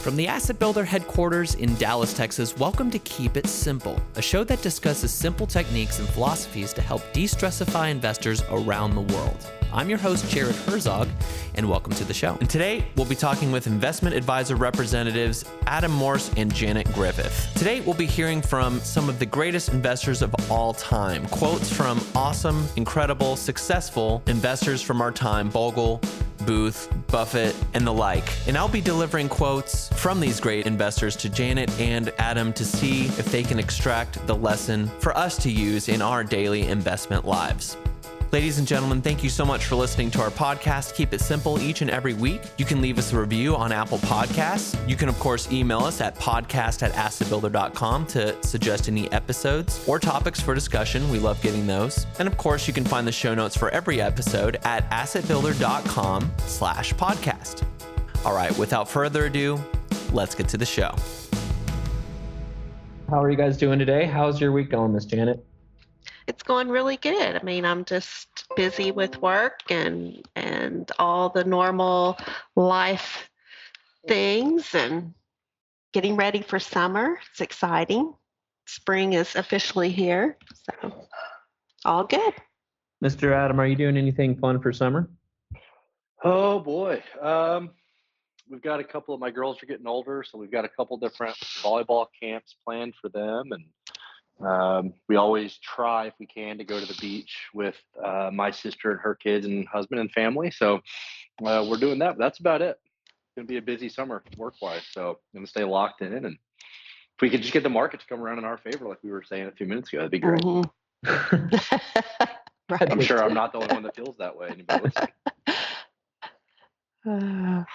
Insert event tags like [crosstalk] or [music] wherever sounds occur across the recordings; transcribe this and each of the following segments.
From the Asset Builder headquarters in Dallas, Texas, welcome to Keep It Simple, a show that discusses simple techniques and philosophies to help de stressify investors around the world. I'm your host, Jared Herzog, and welcome to the show. And today, we'll be talking with investment advisor representatives Adam Morse and Janet Griffith. Today, we'll be hearing from some of the greatest investors of all time. Quotes from awesome, incredible, successful investors from our time Bogle, Booth, Buffett, and the like. And I'll be delivering quotes from these great investors to Janet and Adam to see if they can extract the lesson for us to use in our daily investment lives. Ladies and gentlemen, thank you so much for listening to our podcast. Keep it simple each and every week. You can leave us a review on Apple Podcasts. You can, of course, email us at podcast at assetbuilder.com to suggest any episodes or topics for discussion. We love getting those. And of course, you can find the show notes for every episode at assetbuilder.com slash podcast. All right, without further ado, let's get to the show. How are you guys doing today? How's your week going, Miss Janet? It's going really good. I mean, I'm just busy with work and and all the normal life things and getting ready for summer. It's exciting. Spring is officially here. So all good. Mr. Adam, are you doing anything fun for summer? Oh boy. Um, we've got a couple of my girls are getting older, so we've got a couple different volleyball camps planned for them and um, we always try, if we can, to go to the beach with uh, my sister and her kids and husband and family. So uh, we're doing that. That's about it. It's going to be a busy summer work wise. So I'm going to stay locked in. And if we could just get the market to come around in our favor, like we were saying a few minutes ago, that'd be great. Mm-hmm. [laughs] right. I'm sure I'm not the only one that feels that way. Anybody [laughs]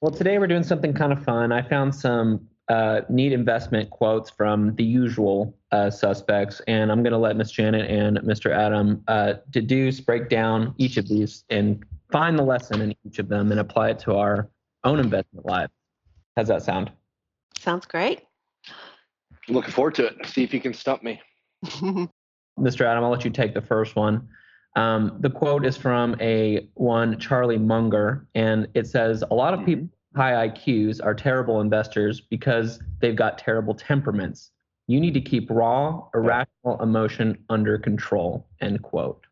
well, today we're doing something kind of fun. I found some uh, neat investment quotes from the usual uh, suspects, and I'm going to let Miss Janet and Mr. Adam uh, deduce, break down each of these, and find the lesson in each of them and apply it to our own investment life. How's that sound? Sounds great. Looking forward to it. See if you can stump me. [laughs] Mr. Adam, I'll let you take the first one. Um, the quote is from a one Charlie Munger, and it says, "A lot of mm-hmm. people high IQs are terrible investors because they've got terrible temperaments. You need to keep raw, irrational emotion under control. End quote.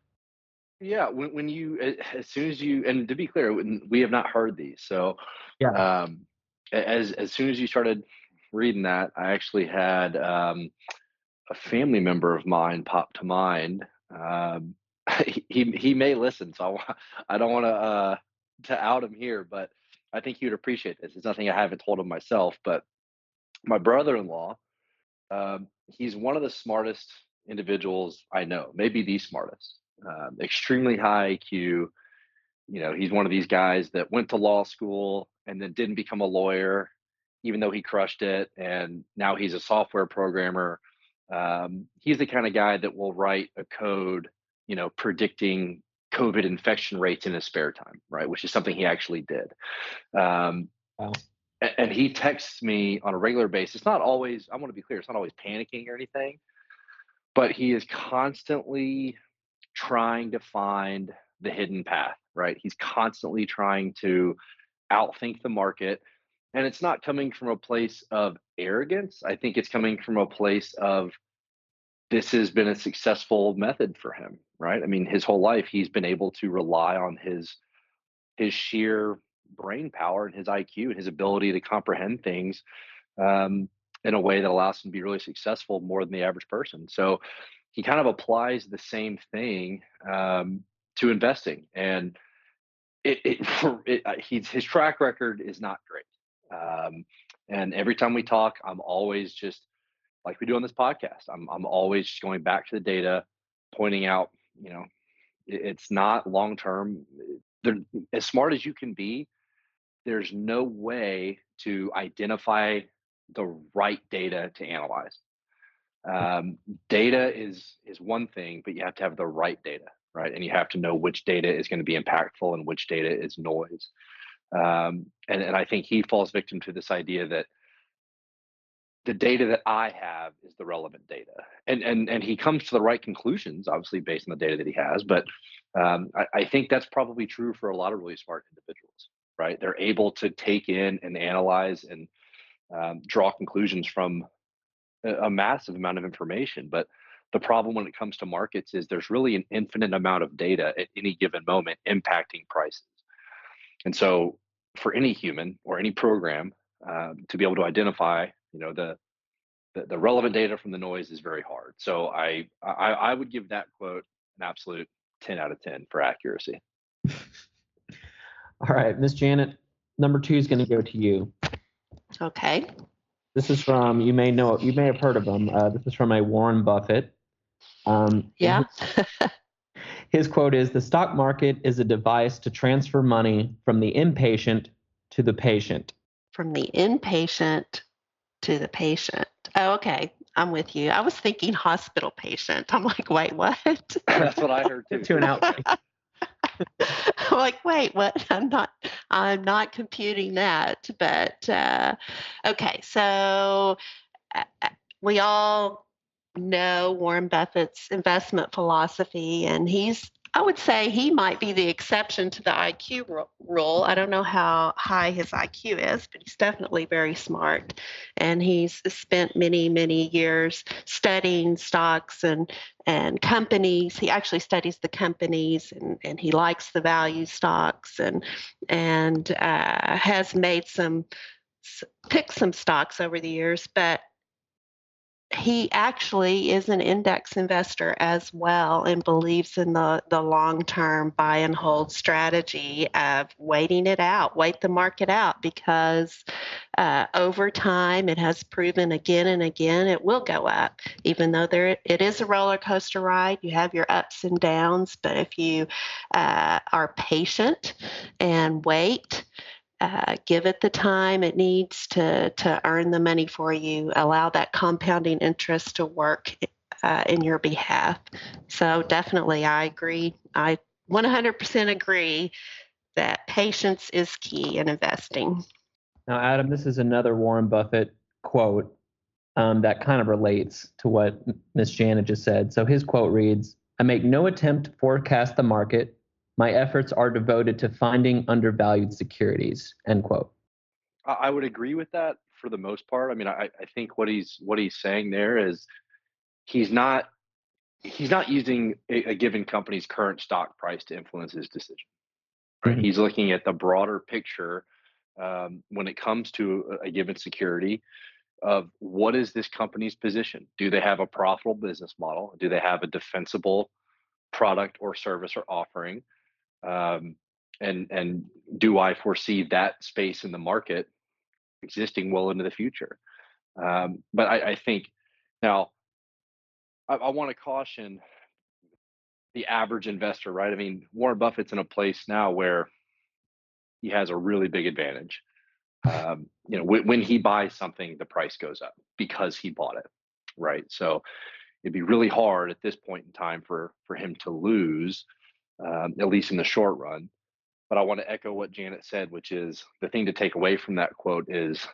Yeah, when, when you as soon as you and to be clear, we have not heard these. So yeah, um, as as soon as you started reading that, I actually had um, a family member of mine pop to mind. Um, [laughs] he he may listen, so I, I don't want to uh, to out him here, but I think would appreciate this. It's nothing I haven't told him myself, but my brother-in-law, um, he's one of the smartest individuals I know, maybe the smartest. Um, extremely high IQ. You know, he's one of these guys that went to law school and then didn't become a lawyer, even though he crushed it. And now he's a software programmer. Um, he's the kind of guy that will write a code, you know, predicting COVID infection rates in his spare time, right? Which is something he actually did. Um, wow. and, he texts me on a regular basis. It's not always, I want to be clear, it's not always panicking or anything, but he is constantly trying to find the hidden path, right? He's constantly trying to outthink the market. And it's not coming from a place of arrogance. I think it's coming from a place of this has been a successful method for him, right? I mean, his whole life he's been able to rely on his his sheer brain power and his IQ and his ability to comprehend things um, in a way that allows him to be really successful more than the average person. So he kind of applies the same thing um, to investing, and it, it, [laughs] it uh, he's his track record is not great. Um, and every time we talk, I'm always just like we do on this podcast. I'm I'm always going back to the data, pointing out, you know, it's not long term. As smart as you can be, there's no way to identify the right data to analyze. Um, data is is one thing, but you have to have the right data, right? And you have to know which data is going to be impactful and which data is noise. Um, and and I think he falls victim to this idea that the data that I have is the relevant data. And and and he comes to the right conclusions, obviously based on the data that he has. But um, I, I, think that's probably true for a lot of really smart individuals, right? They're able to take in and analyze and um, draw conclusions from a, a massive amount of information. But the problem when it comes to markets is there's really an infinite amount of data at any given moment impacting prices. And so, for any human or any program um, to be able to identify, you know, the, the, the relevant data from the noise is very hard. So I, I I would give that quote an absolute 10 out of 10 for accuracy. All right, Miss Janet, number two is going to go to you. Okay. This is from you may know you may have heard of him. Uh, this is from a Warren Buffett. Um, yeah. His, his quote is: "The stock market is a device to transfer money from the impatient to the patient." From the inpatient to the patient. Oh, okay. I'm with you. I was thinking hospital patient. I'm like, wait, what? [laughs] That's what I heard too. to an outpatient. [laughs] I'm like, wait, what? [laughs] I'm not. I'm not computing that. But uh, okay, so uh, uh we all know Warren Buffett's investment philosophy, and he's I would say he might be the exception to the IQ rule. I don't know how high his IQ is, but he's definitely very smart. And he's spent many, many years studying stocks and, and companies. He actually studies the companies and, and he likes the value stocks and, and uh, has made some, picked some stocks over the years. But he actually is an index investor as well and believes in the, the long term buy and hold strategy of waiting it out, wait the market out, because uh, over time it has proven again and again it will go up. Even though there it is a roller coaster ride, you have your ups and downs, but if you uh, are patient and wait, uh, give it the time it needs to to earn the money for you. Allow that compounding interest to work uh, in your behalf. So definitely, I agree. I 100% agree that patience is key in investing. Now, Adam, this is another Warren Buffett quote um, that kind of relates to what Miss Janet just said. So his quote reads, "I make no attempt to forecast the market." My efforts are devoted to finding undervalued securities. End quote. I would agree with that for the most part. I mean, I, I think what he's what he's saying there is he's not he's not using a, a given company's current stock price to influence his decision. Right? Mm-hmm. He's looking at the broader picture um, when it comes to a, a given security of what is this company's position? Do they have a profitable business model? Do they have a defensible product or service or offering? Um, and and do I foresee that space in the market existing well into the future? Um, but I, I, think now I, I want to caution the average investor, right? I mean, Warren Buffett's in a place now where he has a really big advantage. Um, you know, when, when he buys something, the price goes up because he bought it, right? So it'd be really hard at this point in time for for him to lose um, at least in the short run. But I want to echo what Janet said, which is the thing to take away from that quote is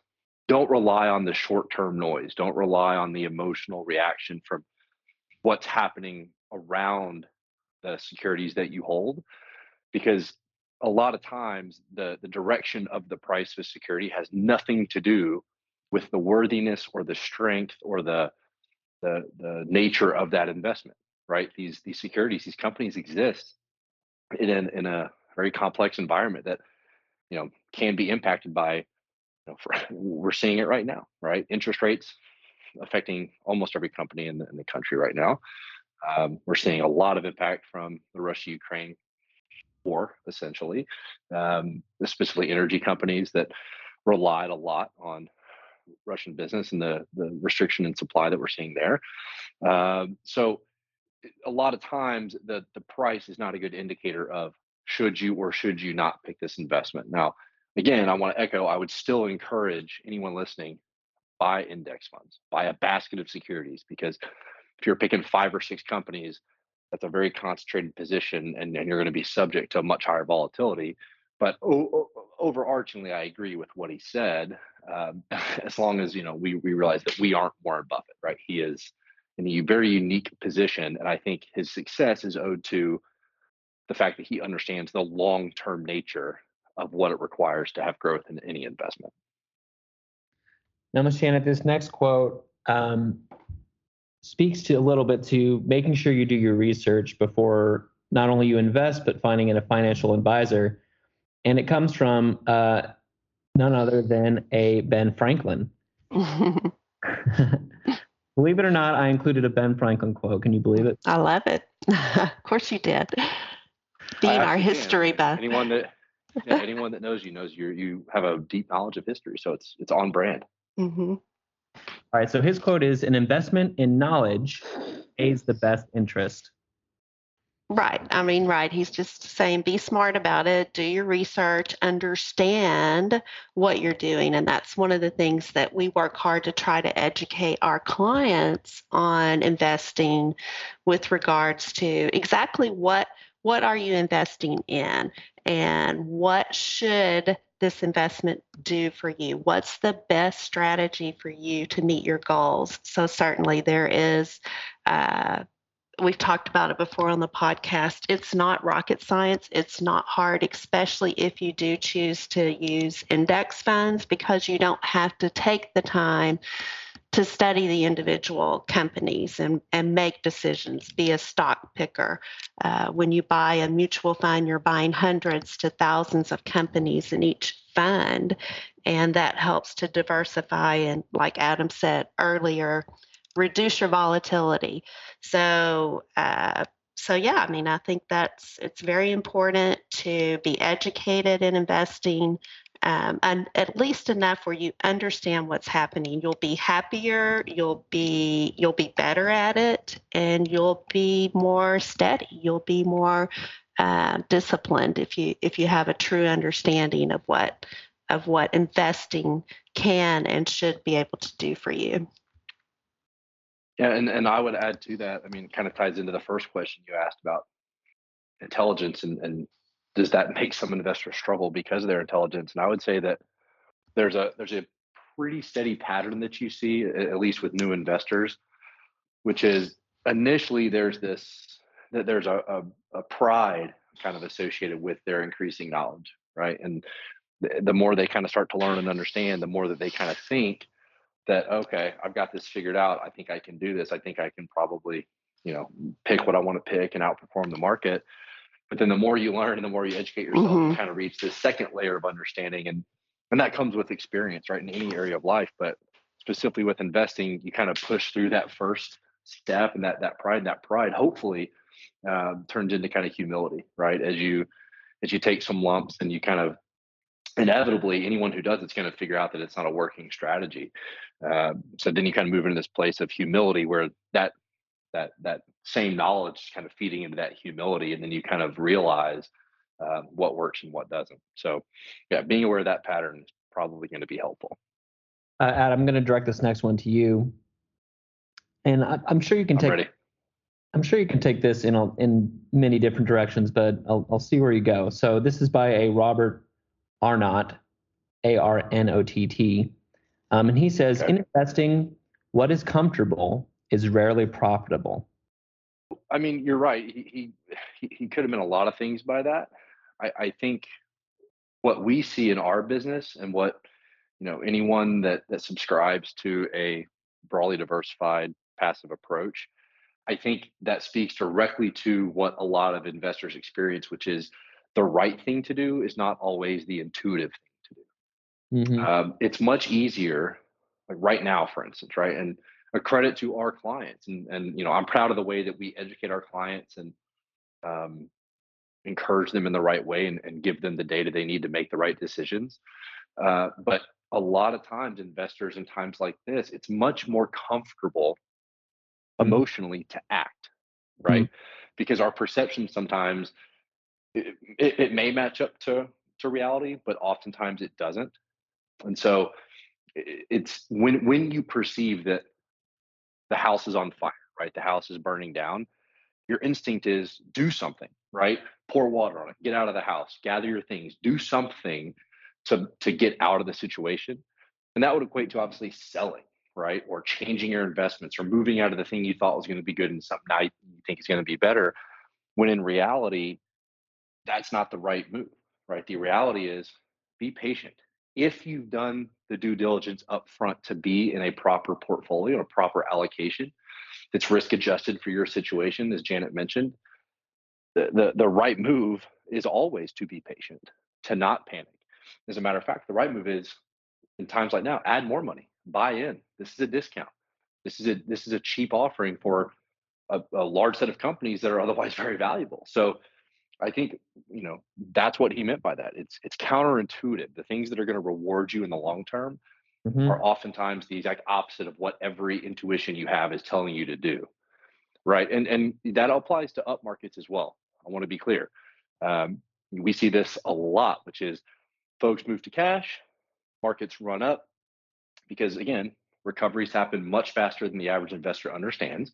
don't rely on the short term noise. Don't rely on the emotional reaction from what's happening around the securities that you hold, because a lot of times the, the direction of the price of a security has nothing to do with the worthiness or the strength or the, the, the nature of that investment, right? These, these securities, these companies exist in a, in a very complex environment that you know can be impacted by you know, for, [laughs] we're seeing it right now right? Interest rates affecting almost every company in the, in the country right now. Um, we're seeing a lot of impact from the russia ukraine war essentially. Um, specifically energy companies that relied a lot on russian business and the, the restriction in supply that we're seeing there. Um, so a lot of times the the price is not a good indicator of should you or should you not pick this investment. Now, again, I want to echo, I would still encourage anyone listening buy index funds, buy a basket of securities because if you're picking five or six companies, that's a very concentrated position and, and you're going to be subject to much higher volatility. But o- overarchingly, I agree with what he said. Um, [laughs] as long as you know we we realize that we aren't Warren Buffett, right? He is in a very unique position. And I think his success is owed to the fact that he understands the long term nature of what it requires to have growth in any investment. Now, Ms. Janet, this next quote um, speaks to a little bit to making sure you do your research before not only you invest, but finding in a financial advisor. And it comes from uh, none other than a Ben Franklin. [laughs] believe it or not, I included a Ben Franklin quote. Can you believe it? I love it. [laughs] of course you did. Being our history buff. Anyone that [laughs] yeah, anyone that knows you knows you you have a deep knowledge of history, so it's it's on brand. Mm-hmm. All right. So his quote is: "An investment in knowledge [sighs] pays the best interest." Right. I mean, right. He's just saying be smart about it, do your research, understand what you're doing. And that's one of the things that we work hard to try to educate our clients on investing with regards to exactly what what are you investing in and what should this investment do for you? What's the best strategy for you to meet your goals? So certainly there is uh, we've talked about it before on the podcast. It's not rocket science. It's not hard, especially if you do choose to use index funds because you don't have to take the time to study the individual companies and, and make decisions, be a stock picker. Uh, when you buy a mutual fund, you're buying hundreds to thousands of companies in each fund, and that helps to diversify and, like Adam said earlier, reduce your volatility. So, uh, so yeah, I mean, I think that's it's very important to be educated in investing, um, and at least enough where you understand what's happening. You'll be happier. You'll be you'll be better at it, and you'll be more steady. You'll be more uh, disciplined if you if you have a true understanding of what of what investing can and should be able to do for you. Yeah, and, and I would add to that, I mean, kind of ties into the first question you asked about intelligence and, and does that make some investors struggle because of their intelligence? And I would say that there's a there's a pretty steady pattern that you see, at least with new investors, which is initially there's this that there's a, a, a pride kind of associated with their increasing knowledge, right? And the more they kind of start to learn and understand, the more that they kind of think that okay i've got this figured out. I think i can do this. I think i can probably you know pick what i want to pick and outperform the market. But then the more you learn and the more you educate yourself mm-hmm. you kind of reach this second layer of understanding and and that comes with experience right in any area of life but specifically with investing you kind of push through that first step and that that pride that pride hopefully um, turns into kind of humility right? As you as you take some lumps and you kind of inevitably anyone who does it's going to figure out that it's not a working strategy. Uh, so then you kind of move into this place of humility where that that that same knowledge is kind of feeding into that humility and then you kind of realize uh, what works and what doesn't. So yeah being aware of that pattern is probably going to be helpful. Uh, adam i'm going to direct this next one to you. And I, am sure you can I'm take ready. i'm sure you can take this in a, in many different directions but I'll, I'll see where you go. So this is by a robert arnott a-r-n-o-t-t um, and he says, okay. in investing, what is comfortable is rarely profitable. I mean, you're right. He he, he could have been a lot of things by that. I, I think what we see in our business and what you know anyone that that subscribes to a broadly diversified passive approach, I think that speaks directly to what a lot of investors experience, which is the right thing to do is not always the intuitive thing Mm-hmm. Um, it's much easier, like right now, for instance, right? And a credit to our clients, and and you know, I'm proud of the way that we educate our clients and um, encourage them in the right way and, and give them the data they need to make the right decisions. Uh, but a lot of times, investors in times like this, it's much more comfortable mm-hmm. emotionally to act, right? Mm-hmm. Because our perception sometimes it, it, may match up to to reality, but oftentimes it doesn't. And so it's when when you perceive that the house is on fire, right? The house is burning down. Your instinct is do something, right? Pour water on it, get out of the house, gather your things, do something to to get out of the situation. And that would equate to obviously selling, right? Or changing your investments or moving out of the thing you thought was going to be good and something now you think is going to be better. When in reality, that's not the right move, right? The reality is be patient if you've done the due diligence up front to be in a proper portfolio, a proper allocation that's risk adjusted for your situation, as Janet mentioned, the, the, the right move is always to be patient, to not panic. As a matter of fact, the right move is in times like now, add more money, buy in. This is a discount. This is a this is a cheap offering for a, a large set of companies that are otherwise [laughs] very valuable. So I think you know that's what he meant by that. It's it's counterintuitive. The things that are going to reward you in the long term mm-hmm. are oftentimes the exact opposite of what every intuition you have is telling you to do. Right. And and that applies to up markets as well. I want to be clear. Um, we see this a lot, which is folks move to cash, markets run up because again, recoveries happen much faster than the average investor understands.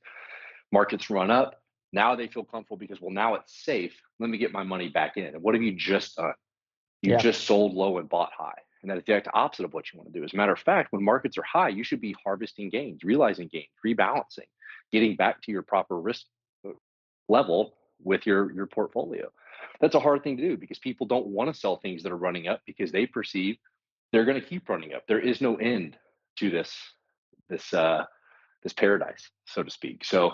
Markets run up. Now they feel comfortable because, well, now it's safe. Let me get my money back in. And what have you just done? You yeah. just sold low and bought high. And that's the exact opposite of what you want to do. As a matter of fact, when markets are high, you should be harvesting gains, realizing gains, rebalancing, getting back to your proper risk uh, level with your, your portfolio. That's a hard thing to do because people don't want to sell things that are running up because they perceive they're going to keep running up. There is no end to this this uh, this paradise, so to speak. So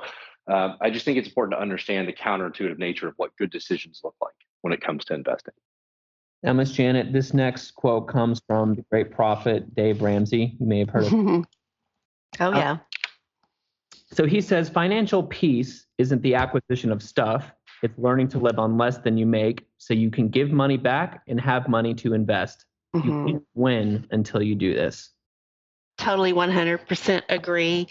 um, I just think it's important to understand the counterintuitive nature of what good decisions look like when it comes to investing. Now, Miss Janet, this next quote comes from the great prophet Dave Ramsey. You may have heard of him. [laughs] oh, yeah. Uh, so he says financial peace isn't the acquisition of stuff, it's learning to live on less than you make so you can give money back and have money to invest. Mm-hmm. You can't win until you do this. Totally 100% agree.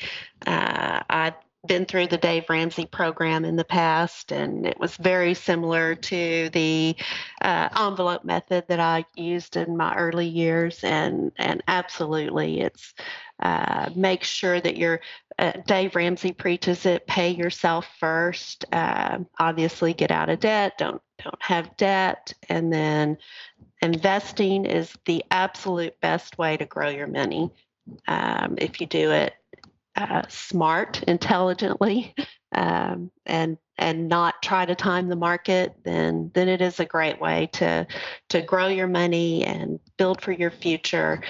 Uh, I been through the Dave Ramsey program in the past, and it was very similar to the uh, envelope method that I used in my early years. And and absolutely, it's uh, make sure that you're. Uh, Dave Ramsey preaches it: pay yourself first. Uh, obviously, get out of debt. Don't don't have debt, and then investing is the absolute best way to grow your money. Um, if you do it uh, smart, intelligently, um, and and not try to time the market, then then it is a great way to to grow your money and build for your future.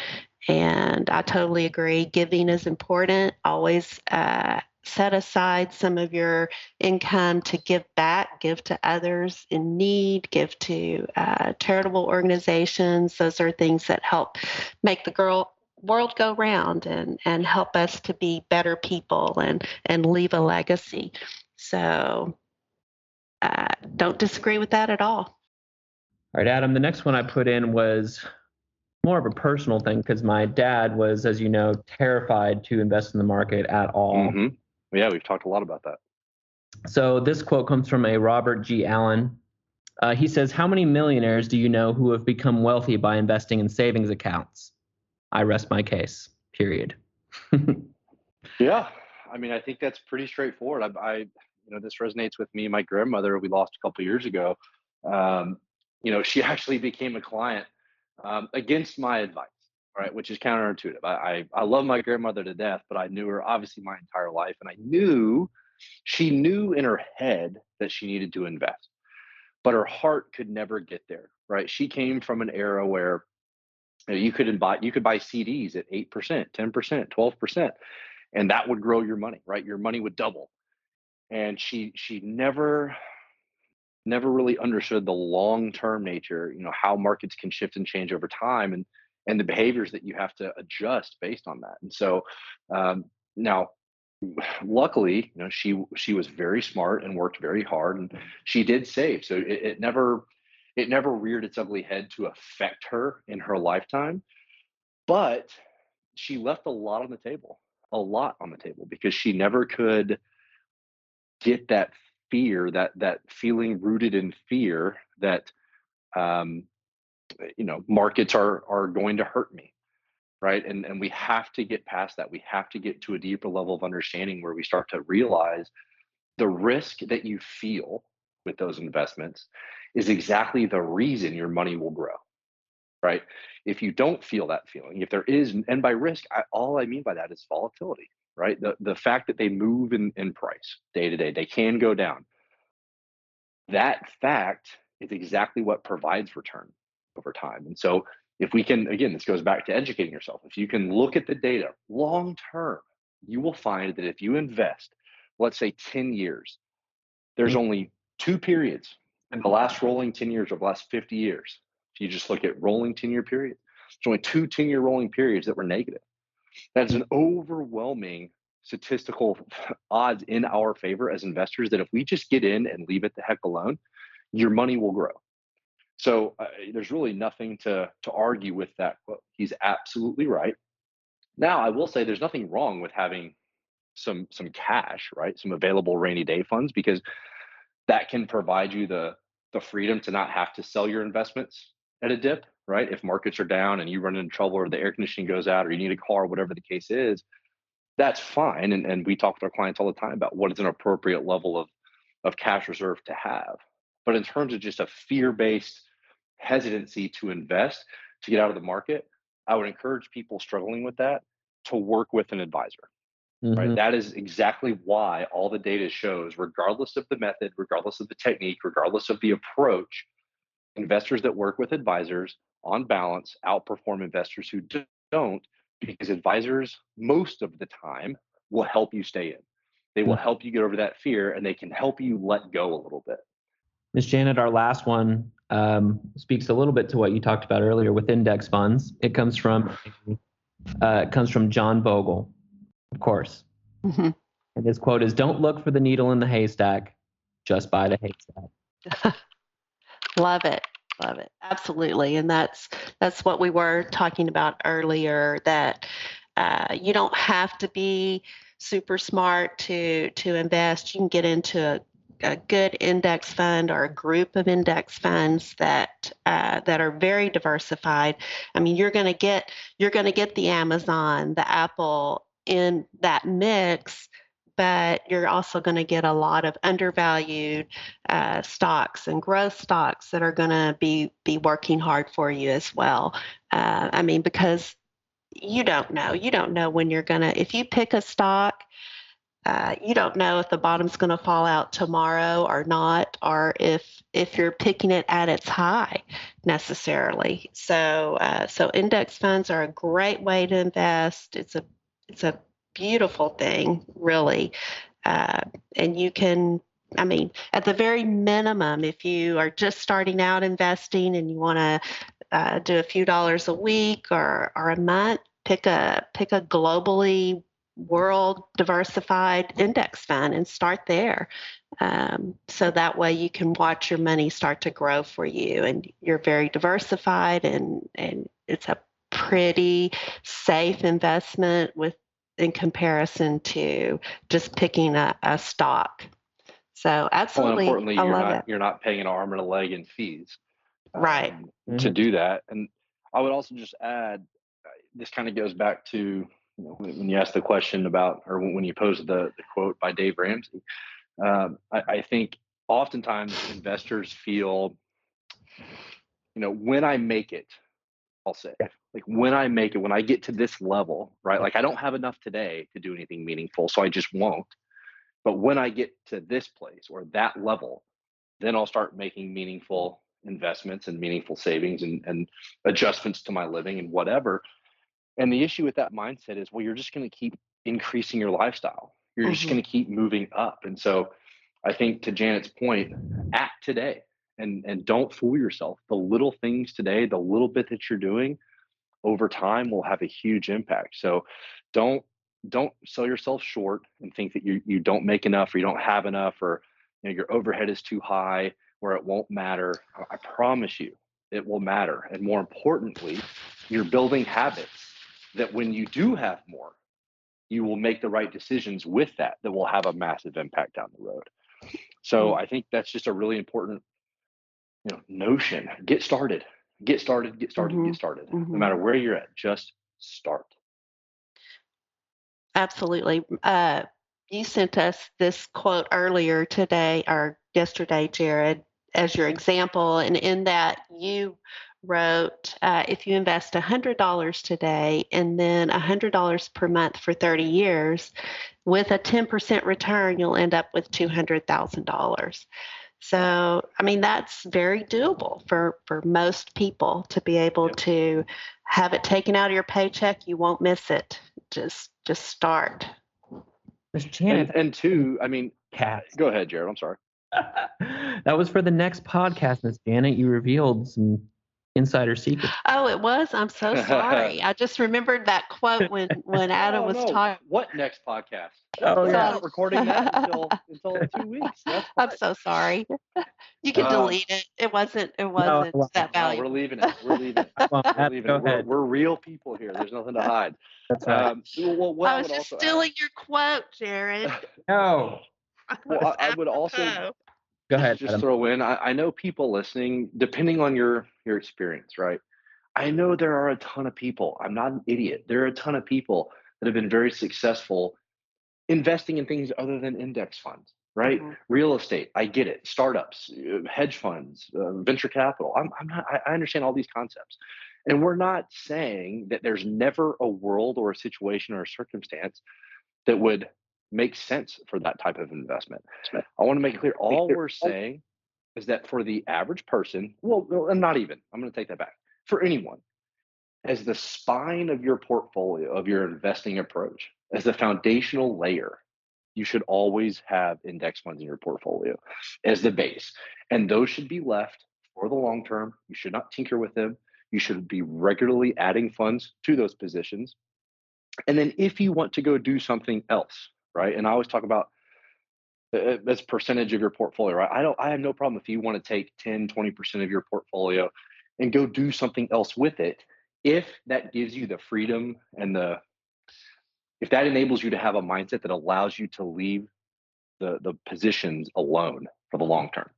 And I totally agree. Giving is important. Always uh, set aside some of your income to give back, give to others in need, give to uh, charitable organizations. Those are things that help make the girl world go round and and help us to be better people and and leave a legacy. So uh, don't disagree with that at all. All right adam the next one i put in was more of a personal thing because my dad was as you know terrified to invest in the market at all. Mm-hmm. yeah we've talked a lot about that. So this quote comes from a robert g. Allen. Uh, he says how many millionaires do you know who have become wealthy by investing in savings accounts I rest my case. Period. [laughs] yeah, I mean, I think that's pretty straightforward. I, I, you know, this resonates with me. My grandmother, we lost a couple years ago. Um, you know, [laughs] she actually became a client um, against my advice, right? Which is counterintuitive. I, I, I love my grandmother to death, but I knew her obviously my entire life, and I knew she knew in her head that she needed to invest, but her heart could never get there, right? She came from an era where you, could buy you could buy CDs at 8%, 10%, 12%, and that would grow your money, right? Your money would double. And she she never never really understood the long-term nature, you know, how markets can shift and change over time and and the behaviors that you have to adjust based on that. And so um, now luckily, you know, she she was very smart and worked very hard and she did save. So it, it never it never reared its ugly head to affect her in her lifetime but she left a lot on the table a lot on the table because she never could get that fear that that feeling rooted in fear that um you know markets are are going to hurt me right? And and we have to get past that. We have to get to a deeper level of understanding where we start to realize the risk that you feel with those investments is exactly the reason your money will grow right if you don't feel that feeling if there is and by risk I, all i mean by that is volatility right the, the fact that they move in, in price day to day they can go down that fact is exactly what provides return over time and so if we can, again, this goes back to educating yourself. If you can look at the data long term, you will find that if you invest, let's say 10 years, there's mm-hmm. only two periods in the last rolling 10 years or the last 50 years. If you just look at rolling 10 year periods, there's only two 10 year rolling periods that were negative. That's an overwhelming statistical odds in our favor as investors that if we just get in and leave it the heck alone, your money will grow. So uh, there's really nothing to to argue with that quote. He's absolutely right. Now I will say there's nothing wrong with having some some cash, right? Some available rainy day funds because that can provide you the the freedom to not have to sell your investments at a dip, right? If markets are down and you run into trouble or the air conditioning goes out or you need a car, whatever the case is, that's fine. And, and we talk with our clients all the time about what is an appropriate level of, of cash reserve to have. But in terms of just a fear based hesitancy to invest, to get out of the market, I would encourage people struggling with that to work with an advisor. Mm-hmm. Right. That is exactly why all the data shows, regardless of the method, regardless of the technique, regardless of the approach, investors that work with advisors on balance outperform investors who don't because advisors most of the time will help you stay in. They will help you get over that fear and they can help you let go a little bit. Ms. Janet, our last one um, speaks a little bit to what you talked about earlier with index funds. It comes from uh, it comes from John Bogle, of course. Mm-hmm. And his quote is, "Don't look for the needle in the haystack, just buy the haystack." [laughs] Love it, love it, absolutely. And that's that's what we were talking about earlier. That uh, you don't have to be super smart to to invest. You can get into a good index fund or a group of index funds that uh, that are very diversified. I mean, you're going to get you're going to get the Amazon, the Apple in that mix, but you're also going to get a lot of undervalued uh, stocks and growth stocks that are going to be be working hard for you as well. Uh, I mean, because you don't know, you don't know when you're going to if you pick a stock uh, you don't know if the bottom's going to fall out tomorrow or not, or if if you're picking it at its high necessarily. So uh, so index funds are a great way to invest. It's a it's a beautiful thing, really, uh, and you can. I mean, at the very minimum, if you are just starting out investing and you want to uh, do a few dollars a week or or a month, pick a pick a globally world diversified index fund and start there. Um, so that way you can watch your money start to grow for you and you're very diversified and, and it's a pretty safe investment with in comparison to just picking a, a stock. So absolutely, well, importantly, I you're love not it. you're not paying an arm and a leg in fees, um, right? To mm-hmm. do that, and I would also just add, uh, this kind of goes back to you know, when you asked the question about, or when you posed the, the quote by Dave Ramsey, um, I, I think oftentimes investors feel, you know, when I make it, I'll say, like when I make it, when I get to this level, right? Like I don't have enough today to do anything meaningful, so I just won't. But when I get to this place or that level, then I'll start making meaningful investments and meaningful savings and, and adjustments to my living and whatever. And the issue with that mindset is, well, you're just going to keep increasing your lifestyle. You're mm-hmm. just going to keep moving up. And so I think to Janet's point, act today and and don't fool yourself. The little things today, the little bit that you're doing over time will have a huge impact. So don't don't sell yourself short and think that you you don't make enough or you don't have enough or you know your overhead is too high where it won't matter. I promise you it will matter. And more importantly, you're building habits that when you do have more, you will make the right decisions with that that will have a massive impact down the road. So mm-hmm. I think that's just a really important you know notion. Get started. Get started, get started, mm-hmm. get started. Mm-hmm. No matter where you're at, just start. Absolutely. Uh, you sent us this quote earlier today or yesterday, Jared, as your example. And in that, you wrote uh, if you invest $100 today and then $100 per month for 30 years, with a 10% return, you'll end up with $200,000. So, I mean, that's very doable for, for most people to be able yep. to have it taken out of your paycheck. You won't miss it. Just, just start. Mr. Janet. And, and two, I mean, Cat. Go ahead, Jared. I'm sorry. [laughs] that was for the next podcast, Miss Janet. You revealed some insider secret. Oh, it was. I'm so [laughs] sorry. I just remembered that quote when when [laughs] Adam oh, was no. talking. What next podcast? Oh, yeah. not recording that until [laughs] until two weeks. I'm so sorry. You can uh, delete it. It wasn't. It wasn't no, that valuable. No, we're leaving it. We're leaving it. Well, we're, leaving it. We're, we're, real people here. There's nothing to hide. That's right. Um, well, well, I was I just stealing add, your quote, Jared. no. Well, I, I would also Go ahead. Just Adam. throw in. I, I know people listening, depending on your your experience, right? I know there are a ton of people. I'm not an idiot. There are a ton of people that have been very successful investing in things other than index funds, right? Mm-hmm. Real estate, I get it. Startups, uh, hedge funds, uh, venture capital. I'm, I'm not. I, I understand all these concepts, and we're not saying that there's never a world or a situation or a circumstance that would makes sense for that type of investment. I want to make it clear all we're saying is that for the average person, well, not even, I'm going to take that back. For anyone, as the spine of your portfolio, of your investing approach, as the foundational layer, you should always have index funds in your portfolio as the base. And those should be left for the long term. You should not tinker with them. You should be regularly adding funds to those positions. And then if you want to go do something else, right? And I always talk about as percentage of your portfolio, right? I don't I have no problem if you want to take 10, 20% of your portfolio and go do something else with it if that gives you the freedom and the if that enables you to have a mindset that allows you to leave the the positions alone for the long term.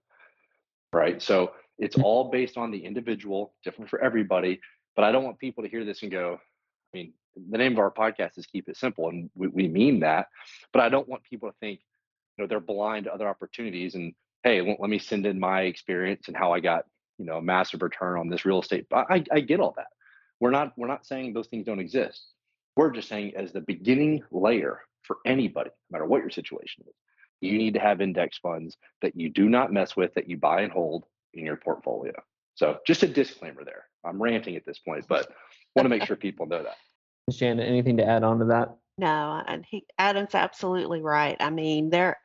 Right? So it's mm. all based on the individual, different for everybody, but I don't want people to hear this and go, I mean, the name of our podcast is keep it simple and we, we mean that but i don't want people to think you know they're blind to other opportunities and hey let me send in my experience and how i got you know a massive return on this real estate. I, I get all that. We're not we're not saying those things don't exist. We're just saying as the beginning layer for anybody no matter what your situation is you need to have index funds that you do not mess with that you buy and hold in your portfolio. So just a disclaimer there. I'm ranting at this point but want to make sure people know that Shannon, anything to add on to that? No, and he Adam's absolutely right. I mean, there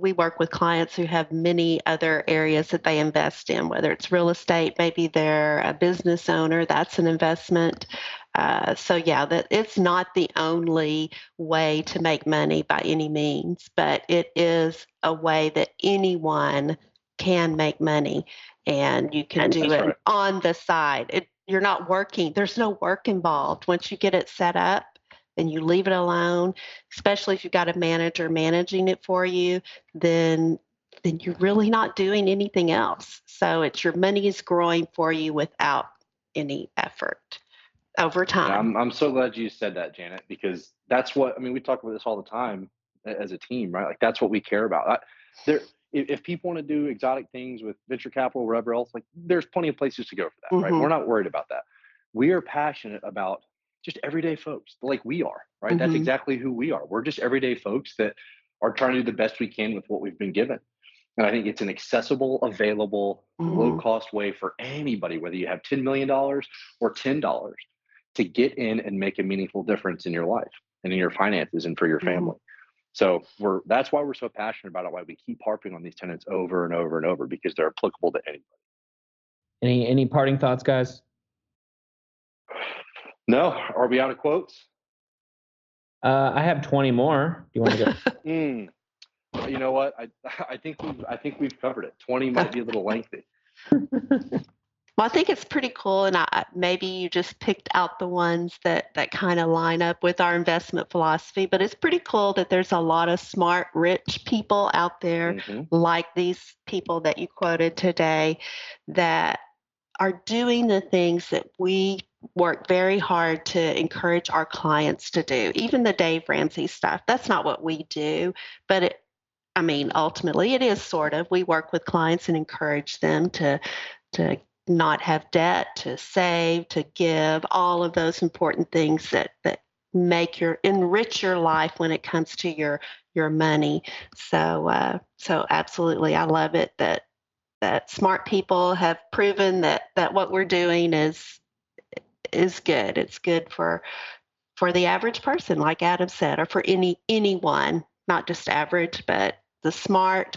we work with clients who have many other areas that they invest in, whether it's real estate, maybe they're a business owner, that's an investment. Uh, so yeah, that it's not the only way to make money by any means, but it is a way that anyone can make money, and you can do it right. on the side. It you're not working. There's no work involved. Once you get it set up and you leave it alone, especially if you've got a manager managing it for you, then then you're really not doing anything else. So it's your money is growing for you without any effort over time. Yeah, I'm I'm so glad you said that, Janet, because that's what I mean. We talk about this all the time as a team, right? Like that's what we care about. I, there, if, if people want to do exotic things with venture capital, or whatever else, like there's plenty of places to go for that, mm-hmm. right? We're not worried about that. We are passionate about just everyday folks like we are, right? Mm-hmm. That's exactly who we are. We're just everyday folks that are trying to do the best we can with what we've been given. And I think it's an accessible, available, mm-hmm. low cost way for anybody, whether you have $10 million or $10, to get in and make a meaningful difference in your life and in your finances and for your mm-hmm. family. So we're that's why we're so passionate about it. Why we keep harping on these tenants over and over and over because they're applicable to anybody. Any any parting thoughts, guys? No. Are we out of quotes? Uh, I have 20 more. Do you want to go? [laughs] mm. You know what? I [laughs] I think we've I think we've covered it. 20 might be a little lengthy. [laughs] Well, I think it's pretty cool, and I, maybe you just picked out the ones that that kind of line up with our investment philosophy. But it's pretty cool that there's a lot of smart, rich people out there, mm-hmm. like these people that you quoted today, that are doing the things that we work very hard to encourage our clients to do. Even the Dave Ramsey stuff, that's not what we do, but it, I mean, ultimately, it is sort of. We work with clients and encourage them to to not have debt, to save, to give, all of those important things that, that make your enrich your life when it comes to your your money. So uh, so absolutely, I love it that that smart people have proven that that what we're doing is is good. It's good for for the average person, like Adam said, or for any anyone, not just average, but the smart,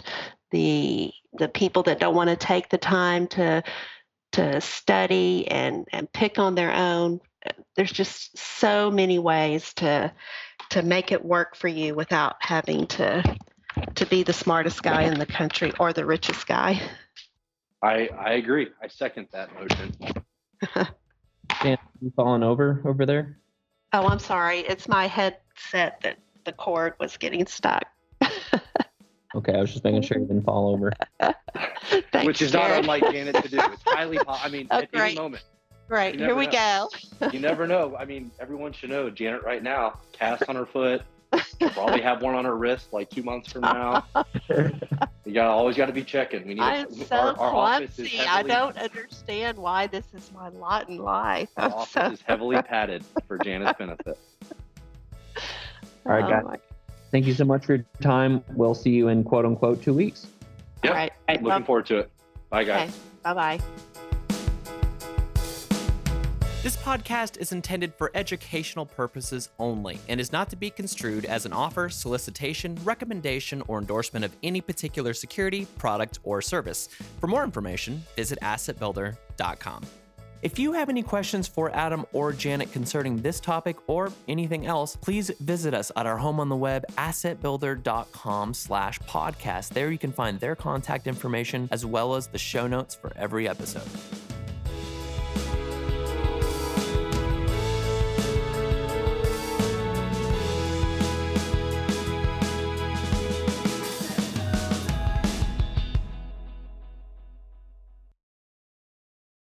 the the people that don't want to take the time to to study and and pick on their own. There's just so many ways to to make it work for you without having to to be the smartest guy in the country or the richest guy. I I agree. I second that motion. [laughs] Dan, you falling over over there? Oh, I'm sorry. It's my headset that the cord was getting stuck. [laughs] okay, I was just making sure you didn't fall over. [laughs] Thanks, Which is Jared. not unlike Janet to do. It's highly. Po- I mean, [laughs] Oh, at great. any moment. Right, here we know. go. [laughs] You never know. I mean, everyone should know. Janet, right now, cast on her foot. Probably have one on her wrist like two months from now. You got always got to be checking. We need. I'm a, so our, our office is. I heavily, don't understand why this is my lot in life. Our I'm office so is heavily padded for Janet's benefit. All right, oh guys. my- Thank you so much for your time. We'll see you in quote unquote two weeks. Yep. Right. Looking forward to it. Bye, guys. Okay. Bye bye. This podcast is intended for educational purposes only and is not to be construed as an offer, solicitation, recommendation, or endorsement of any particular security, product, or service. For more information, visit assetbuilder.com. If you have any questions for Adam or Janet concerning this topic or anything else, please visit us at our home on the web, assetbuilder.com slash podcast. There you can find their contact information as well as the show notes for every episode.